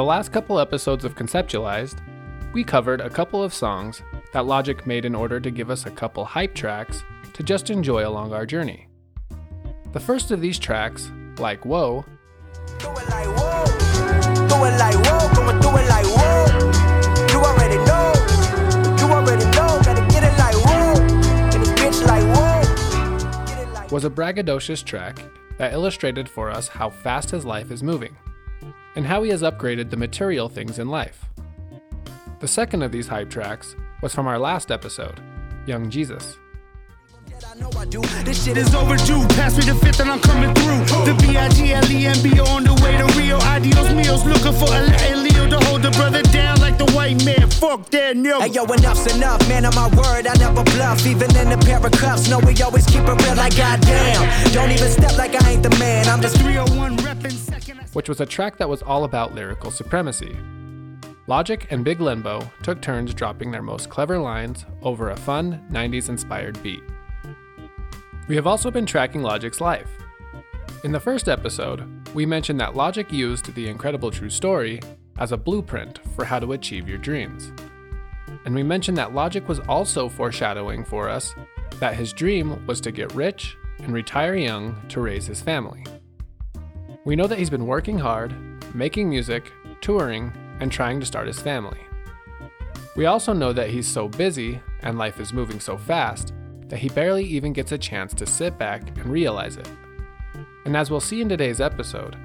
the last couple episodes of Conceptualized, we covered a couple of songs that Logic made in order to give us a couple hype tracks to just enjoy along our journey. The first of these tracks, like Whoa, Do it like whoa. Do it like whoa. Going do it like whoa. You already know. You already know. Gotta get it like whoa. And this bitch like whoa. Get it like was a braggadocious track that illustrated for us how fast his life is moving and how he has upgraded the material things in life. The second of these hype tracks was from our last episode, Young Jesus. I know I do. This shit It is is overdue. Pass me the fifth and I'm coming through. The B-I-G-L-E-M-B on the way to Rio. Adios meals. Looking for a Latin Leo to hold the brother down like the white man. Fuck that no. Hey yo, enough's enough, man. On my word, I never bluff. Even in a pair of cuffs, no, we always keep it real. Like goddamn, don't even step like I ain't the man. I'm just 301 reppin' second. Which was a track that was all about lyrical supremacy. Logic and Big Lenbo took turns dropping their most clever lines over a fun, 90s inspired beat. We have also been tracking Logic's life. In the first episode, we mentioned that Logic used the incredible true story as a blueprint for how to achieve your dreams. And we mentioned that Logic was also foreshadowing for us that his dream was to get rich and retire young to raise his family. We know that he's been working hard, making music, touring, and trying to start his family. We also know that he's so busy and life is moving so fast that he barely even gets a chance to sit back and realize it. And as we'll see in today's episode,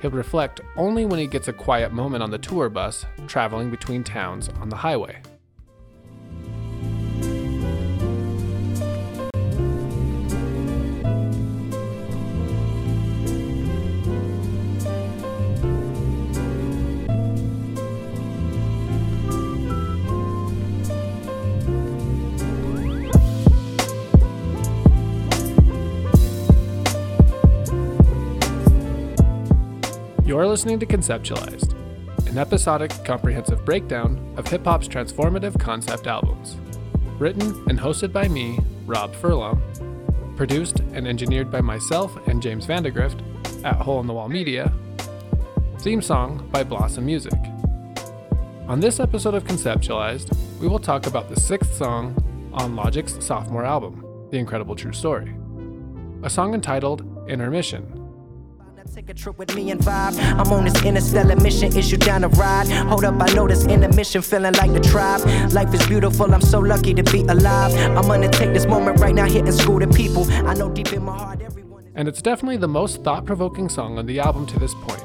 he'll reflect only when he gets a quiet moment on the tour bus traveling between towns on the highway. You're listening to Conceptualized, an episodic, comprehensive breakdown of hip hop's transformative concept albums. Written and hosted by me, Rob Furlong. Produced and engineered by myself and James Vandegrift at Hole in the Wall Media. Theme song by Blossom Music. On this episode of Conceptualized, we will talk about the sixth song on Logic's sophomore album, The Incredible True Story. A song entitled Intermission. Take a trip with me and vibe. I'm on this interstellar mission. Is you down to ride? Hold up, I know this intermission, feeling like the tribe. Life is beautiful. I'm so lucky to be alive. I'm gonna take this moment right now, hitting school to people. I know deep in my heart, everyone and it's definitely the most thought provoking song on the album to this point.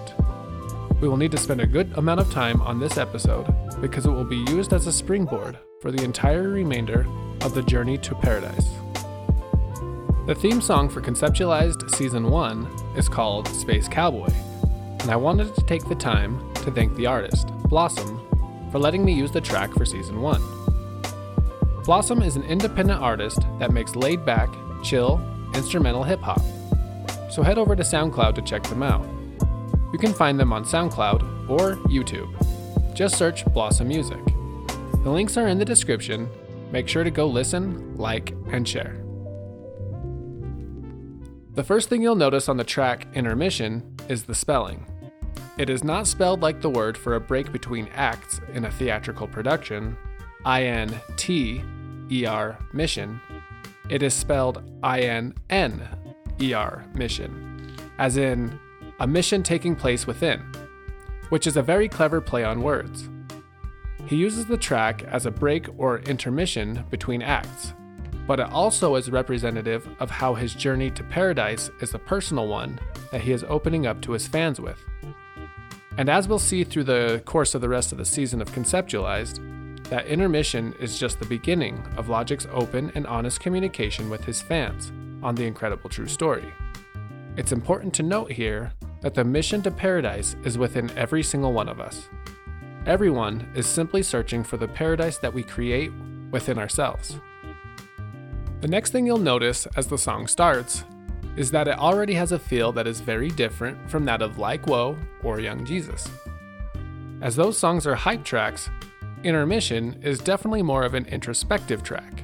We will need to spend a good amount of time on this episode because it will be used as a springboard for the entire remainder of the journey to paradise. The theme song for Conceptualized Season 1 is called Space Cowboy, and I wanted to take the time to thank the artist, Blossom, for letting me use the track for Season 1. Blossom is an independent artist that makes laid back, chill, instrumental hip hop. So head over to SoundCloud to check them out. You can find them on SoundCloud or YouTube. Just search Blossom Music. The links are in the description. Make sure to go listen, like, and share. The first thing you'll notice on the track Intermission is the spelling. It is not spelled like the word for a break between acts in a theatrical production, I N T E R mission. It is spelled I N N E R mission, as in a mission taking place within, which is a very clever play on words. He uses the track as a break or intermission between acts, but it also is representative of how his journey to paradise is a personal one that he is opening up to his fans with. And as we'll see through the course of the rest of the season of Conceptualized, that intermission is just the beginning of Logic's open and honest communication with his fans on the incredible true story. It's important to note here that the mission to paradise is within every single one of us. Everyone is simply searching for the paradise that we create within ourselves. The next thing you'll notice as the song starts is that it already has a feel that is very different from that of Like Whoa or Young Jesus. As those songs are hype tracks, Intermission is definitely more of an introspective track.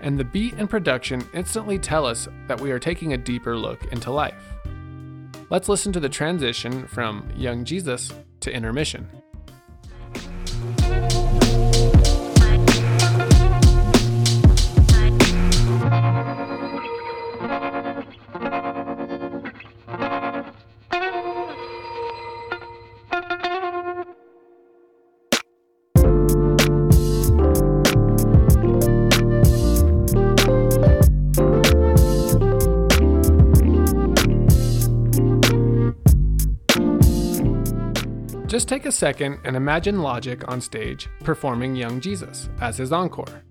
And the beat and production instantly tell us that we are taking a deeper look into life. Let's listen to the transition from Young Jesus to intermission. Just take a second and imagine Logic on stage performing Young Jesus as his encore.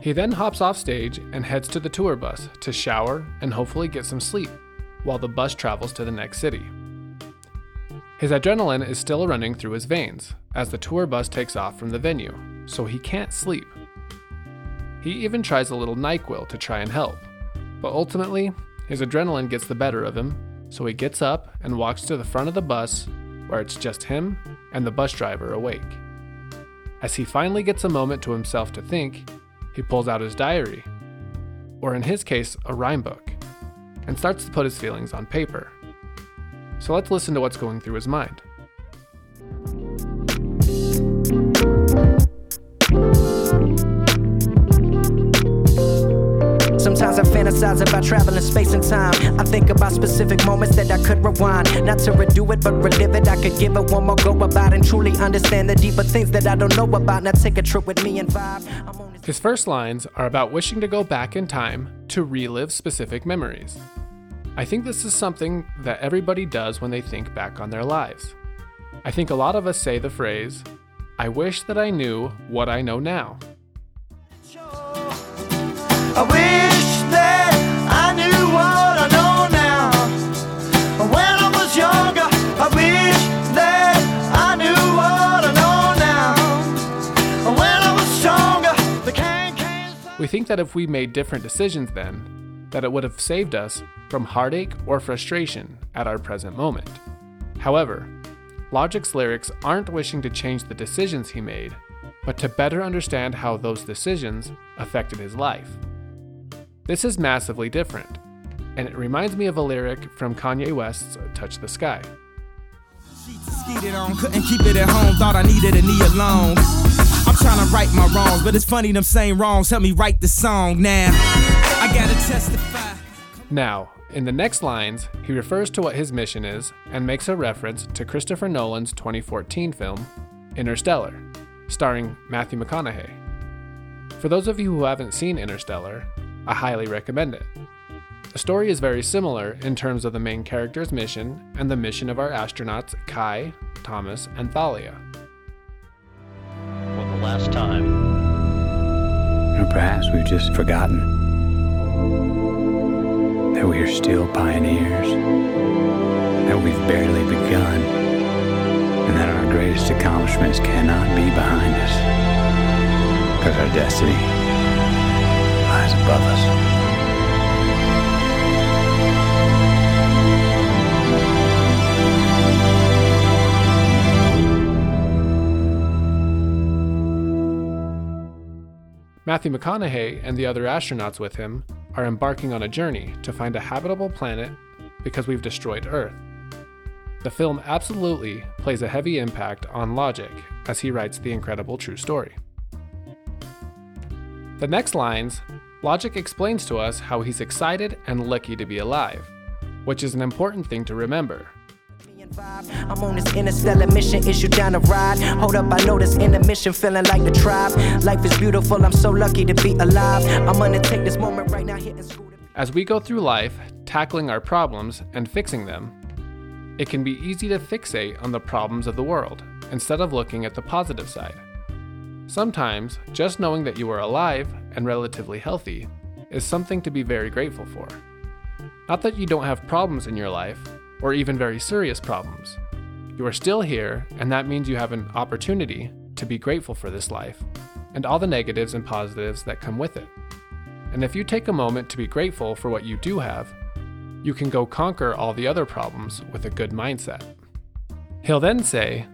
He then hops off stage and heads to the tour bus to shower and hopefully get some sleep while the bus travels to the next city. His adrenaline is still running through his veins as the tour bus takes off from the venue, so he can't sleep. He even tries a little NyQuil to try and help, but ultimately, his adrenaline gets the better of him, so he gets up and walks to the front of the bus where it's just him and the bus driver awake. As he finally gets a moment to himself to think, he pulls out his diary, or in his case, a rhyme book, and starts to put his feelings on paper. So let's listen to what's going through his mind. Fantasize about traveling space and time. I think about specific moments that I could rewind. Not to redo it, but relive it. I could give it one more go about and truly understand the deeper things that I don't know about. Now take a trip with me and vibe. His first lines are about wishing to go back in time to relive specific memories. I think this is something that everybody does when they think back on their lives. I think a lot of us say the phrase, I wish that I knew what I know now. I We think that if we made different decisions then, that it would have saved us from heartache or frustration at our present moment. However, Logic's lyrics aren't wishing to change the decisions he made, but to better understand how those decisions affected his life. This is massively different, and it reminds me of a lyric from Kanye West's Touch the Sky. Trying to right my wrongs, but it's funny them same wrongs help me write the song now. I gotta testify. Now, in the next lines, he refers to what his mission is and makes a reference to Christopher Nolan's 2014 film, Interstellar, starring Matthew McConaughey. For those of you who haven't seen Interstellar, I highly recommend it. The story is very similar in terms of the main character's mission and the mission of our astronauts Kai, Thomas, and Thalia. Last time. Or perhaps we've just forgotten that we are still pioneers, that we've barely begun, and that our greatest accomplishments cannot be behind us because our destiny lies above us. Matthew McConaughey and the other astronauts with him are embarking on a journey to find a habitable planet because we've destroyed Earth. The film absolutely plays a heavy impact on Logic as he writes the incredible true story. The next lines, Logic explains to us how he's excited and lucky to be alive, which is an important thing to remember. I'm on this interstellar mission, issue down the ride. Hold up, I know this intermission, feeling like the tribe. Life is beautiful, I'm so lucky to be alive. I'm gonna take this moment right now, hitting screw. As we go through life, tackling our problems and fixing them, it can be easy to fixate on the problems of the world instead of looking at the positive side. Sometimes, just knowing that you are alive and relatively healthy is something to be very grateful for. Not that you don't have problems in your life, or even very serious problems. You are still here, and that means you have an opportunity to be grateful for this life and all the negatives and positives that come with it. And if you take a moment to be grateful for what you do have, you can go conquer all the other problems with a good mindset. He'll then say,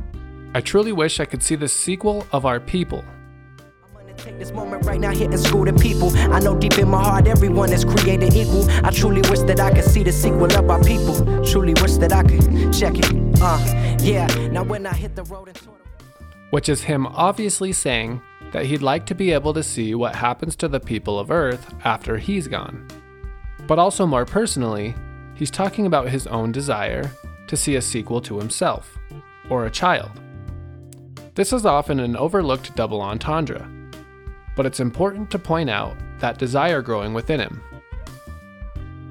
I truly wish I could see the sequel of our people. Take this moment right now here and school the people. I know deep in my heart everyone is created equal. I truly wish that I could see the sequel of our people. Truly wish that I could check it. Uh, yeah. Now when I hit the road and sort of which is him obviously saying that he'd like to be able to see what happens to the people of Earth after he's gone. But also, more personally, he's talking about his own desire to see a sequel to himself, or a child. This is often an overlooked double entendre, but it's important to point out that desire growing within him.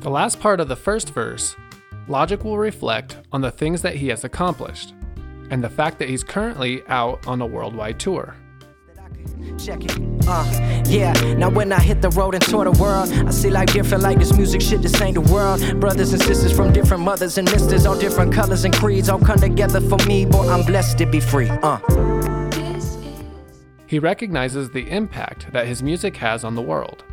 The last part of the first verse, Logic will reflect on the things that he has accomplished, and the fact that he's currently out on a worldwide tour. Check it. Uh, yeah. Now when I hit the road and tour the world, I see life different like this music shit. This ain't the world. Brothers and sisters from different mothers and misters, all different colors and creeds, all come together for me. Boy, I'm blessed to be free. Uh. He recognizes the impact that his music has on the world,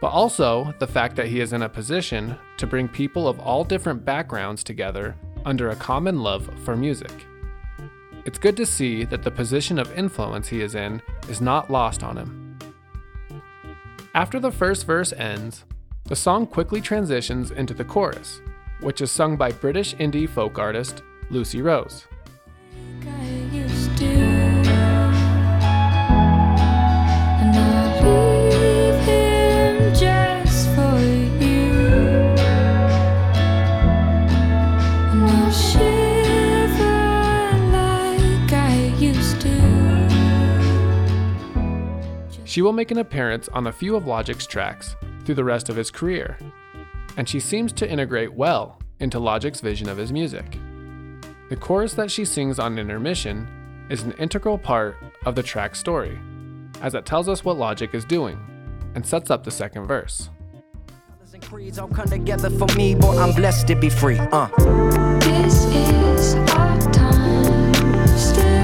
but also the fact that he is in a position to bring people of all different backgrounds together under a common love for music. It's good to see that the position of influence he is in is not lost on him. After the first verse ends, the song quickly transitions into the chorus, which is sung by British indie folk artist Lucy Rose. She will make an appearance on a few of Logic's tracks through the rest of his career, and she seems to integrate well into Logic's vision of his music. The chorus that she sings on Intermission is an integral part of the track's story, as it tells us what Logic is doing and sets up the second verse. Creeds all come together for me, boy. I'm blessed to be free. Uh. This is our time. Still,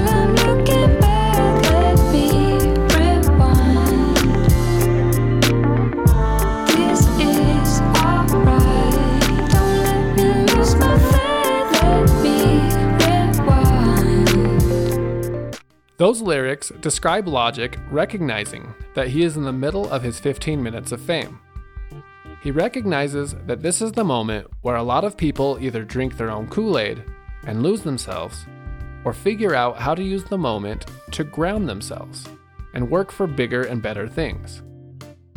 Those lyrics describe Logic recognizing that he is in the middle of his 15 minutes of fame. He recognizes that this is the moment where a lot of people either drink their own Kool Aid and lose themselves, or figure out how to use the moment to ground themselves and work for bigger and better things.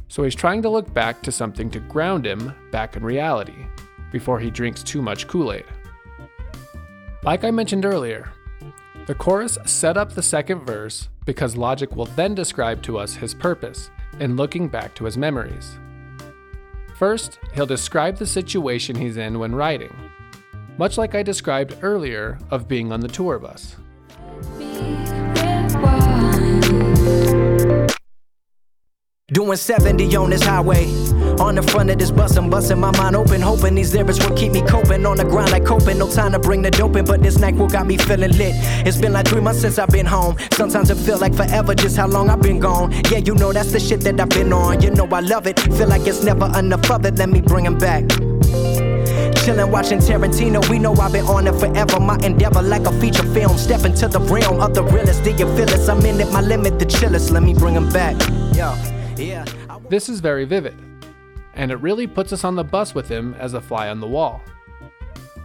So he's trying to look back to something to ground him back in reality before he drinks too much Kool Aid. Like I mentioned earlier, the chorus set up the second verse because Logic will then describe to us his purpose in looking back to his memories. First, he'll describe the situation he's in when writing, much like I described earlier of being on the tour bus. Doing 70 on this highway. On the front of this bus, I'm busting my mind open, hoping these lyrics will keep me coping. On the grind like coping, no time to bring the dope in, but this night will got me feeling lit. It's been like three months since I've been home. Sometimes it feel like forever, just how long I've been gone. Yeah, you know that's the shit that I've been on. You know I love it. Feel like it's never enough of it. Let me bring 'em back. Chillin' watching Tarantino, we know I've been on it forever. My endeavor, like a feature film, step into the realm of the realest. Do you feel this? I'm in at my limit, the chillest. Let me bring 'em back. Yeah, This is very vivid, and it really puts us on the bus with him as a fly on the wall.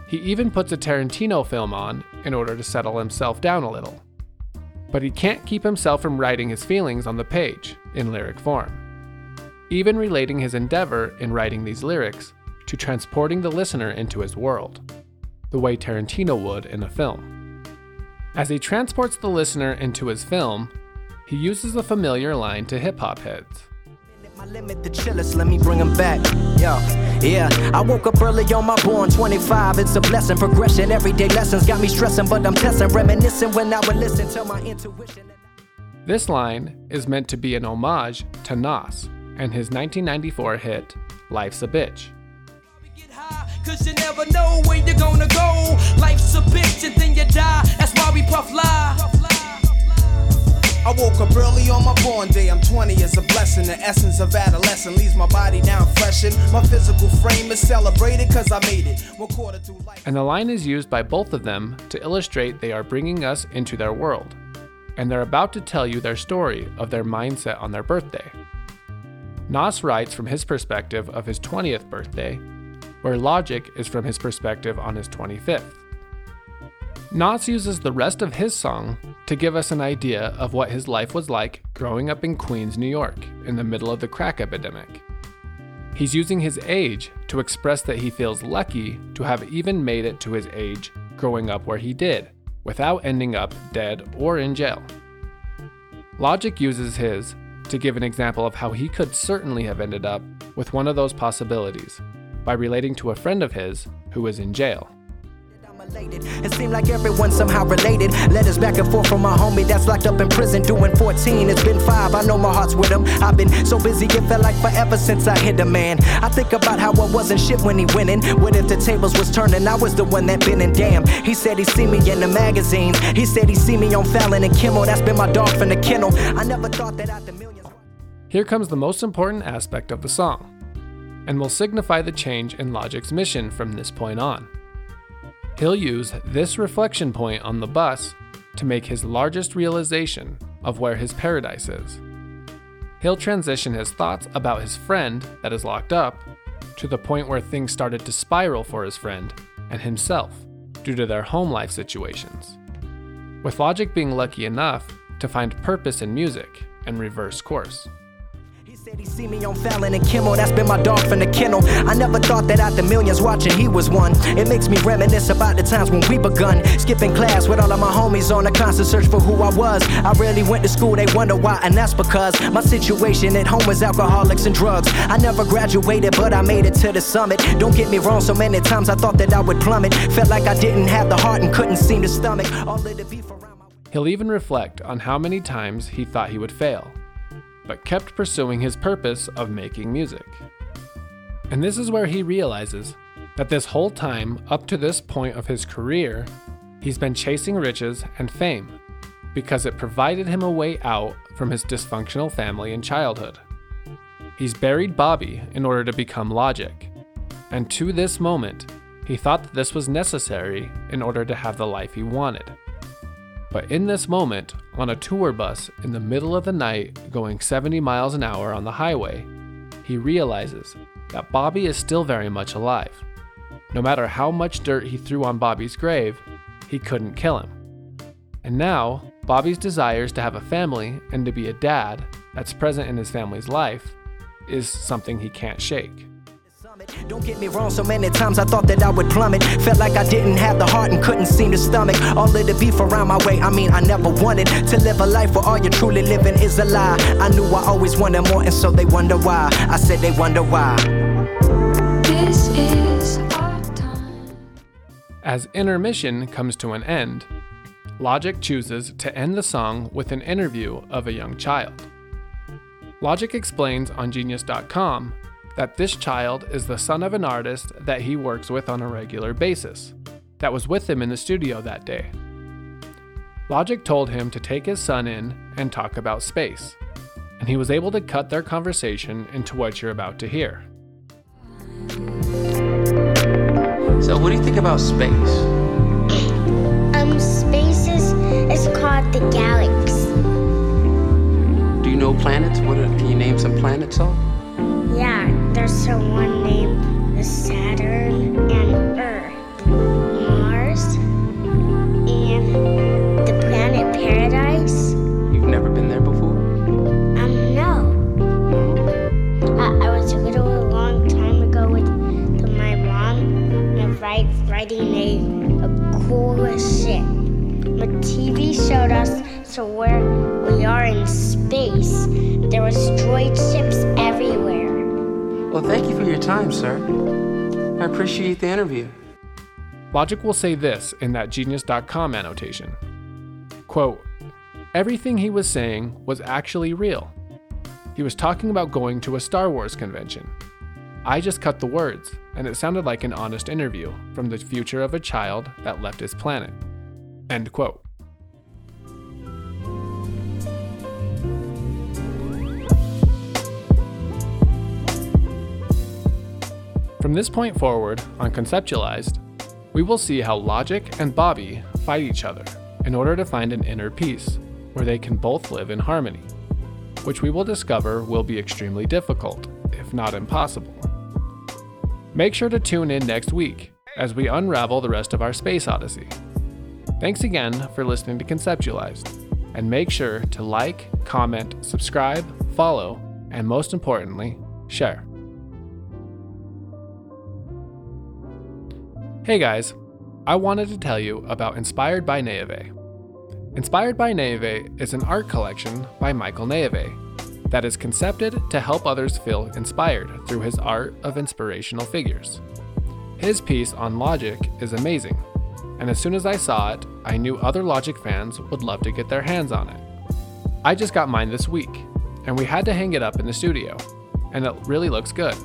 He even puts a Tarantino film on in order to settle himself down a little. But he can't keep himself from writing his feelings on the page in lyric form, even relating his endeavor in writing these lyrics to transporting the listener into his world, the way Tarantino would in a film. As he transports the listener into his film, he uses a familiar line to hip hop heads. My limit, the chillest, let me bring 'em back. Yeah, yeah. I woke up early on my born 25. It's a blessing, progression. Everyday lessons got me stressing, but I'm testing, reminiscing when I would listen to my intuition. This line is meant to be an homage to Nas and his 1994 hit, Life's a Bitch. Cause you never know where you're gonna go. Life's a bitch and then you die. That's why we puff lie. I woke up early on my born day. I'm 20 is a blessing. The essence of adolescence leaves my body. My physical frame is celebrated cause I made it. One quarter through life. And the line is used by both of them to illustrate they are bringing us into their world, and they're about to tell you their story of their mindset on their birthday. Nas writes from his perspective of his 20th birthday, where Logic is from his perspective on his 25th. Nas uses the rest of his song to give us an idea of what his life was like growing up in Queens, New York, in the middle of the crack epidemic. He's using his age to express that he feels lucky to have even made it to his age growing up where he did, without ending up dead or in jail. Logic uses his to give an example of how he could certainly have ended up with one of those possibilities by relating to a friend of his who was in jail. I'm. It seemed like everyone somehow related. Letters back and forth from my homie that's locked up in prison doing 14. It's been five, I know my heart's with him. I've been so busy, it felt like forever since I hit a man. I think about how I wasn't shit when he winning. What if the tables was turning? I was the one that been in damn. He said he see me in the magazines. He said he see me on Fallon and Kimmel. That's been my dog from the kennel. I never thought that out the millions. Here comes the most important aspect of the song, and will signify the change in Logic's mission from this point on. He'll use this reflection point on the bus to make his largest realization of where his paradise is. He'll transition his thoughts about his friend that is locked up to the point where things started to spiral for his friend and himself due to their home life situations. With Logic being lucky enough to find purpose in music and reverse course. Said he see me on Fallon and Kimmel. That's been my dog from the kennel. I never thought that out the millions watching, he was one. It makes me reminisce about the times when we begun skipping class with all of my homies on a constant search for who I was. I rarely went to school, they wonder why, and that's because my situation at home was alcoholics and drugs. I never graduated, but I made it to the summit. Don't get me wrong, so many times I thought that I would plummet. Felt like I didn't have the heart and couldn't seem to stomach all of the beef around my. He'll even reflect on how many times he thought he would fail, but kept pursuing his purpose of making music. And this is where he realizes that this whole time, up to this point of his career, he's been chasing riches and fame because it provided him a way out from his dysfunctional family and childhood. He's buried Bobby in order to become Logic, and to this moment, he thought that this was necessary in order to have the life he wanted. But in this moment, on a tour bus in the middle of the night going 70 miles an hour on the highway, he realizes that Bobby is still very much alive. No matter how much dirt he threw on Bobby's grave, he couldn't kill him. And now, Bobby's desires to have a family and to be a dad that's present in his family's life is something he can't shake. Don't get me wrong, so many times I thought that I would plummet. Felt like I didn't have the heart and couldn't seem to stomach all of the beef around my way. I mean, I never wanted to live a life where all you're truly living is a lie. I knew I always wanted more, and so they wonder why. I said they wonder why. This is our time. As intermission comes to an end, Logic chooses to end the song with an interview of a young child. Logic explains on Genius.com that this child is the son of an artist that he works with on a regular basis, that was with him in the studio that day. Logic told him to take his son in and talk about space, and he was able to cut their conversation into what you're about to hear. So, what do you think about space? Um, space is, is called the galaxy. Do you know planets? What are, can you name some planets off? Yeah, there's a one named Saturn and Earth, Mars, and the planet Paradise. You've never been there before? Um, no. I, I was a little a long time ago with the, my mom and ride, riding a, a cool ship. The TV showed us so where we are in space, there was droid ships everywhere. Well, thank you for your time, sir. I appreciate the interview. Logic will say this in that genius.com annotation. Quote, everything he was saying was actually real. He was talking about going to a Star Wars convention. I just cut the words, and it sounded like an honest interview from the future of a child that left his planet. End quote. From this point forward, on Conceptualized, we will see how Logic and Bobby fight each other in order to find an inner peace, where they can both live in harmony, which we will discover will be extremely difficult, if not impossible. Make sure to tune in next week as we unravel the rest of our space odyssey. Thanks again for listening to Conceptualized, and make sure to like, comment, subscribe, follow, and most importantly, share. Hey guys, I wanted to tell you about Inspired by Neave. Inspired by Neave is an art collection by Michael Neave that is concepted to help others feel inspired through his art of inspirational figures. His piece on logic is amazing, and as soon as I saw it, I knew other Logic fans would love to get their hands on it. I just got mine this week, and we had to hang it up in the studio, and it really looks good.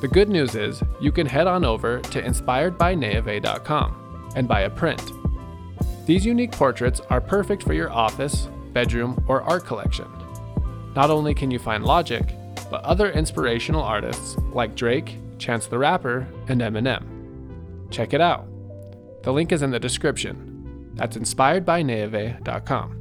The good news is you can head on over to inspiredbyneave.com and buy a print. These unique portraits are perfect for your office, bedroom, or art collection. Not only can you find Logic, but other inspirational artists like Drake, Chance the Rapper, and Eminem. Check it out. The link is in the description. That's inspiredbyneave.com.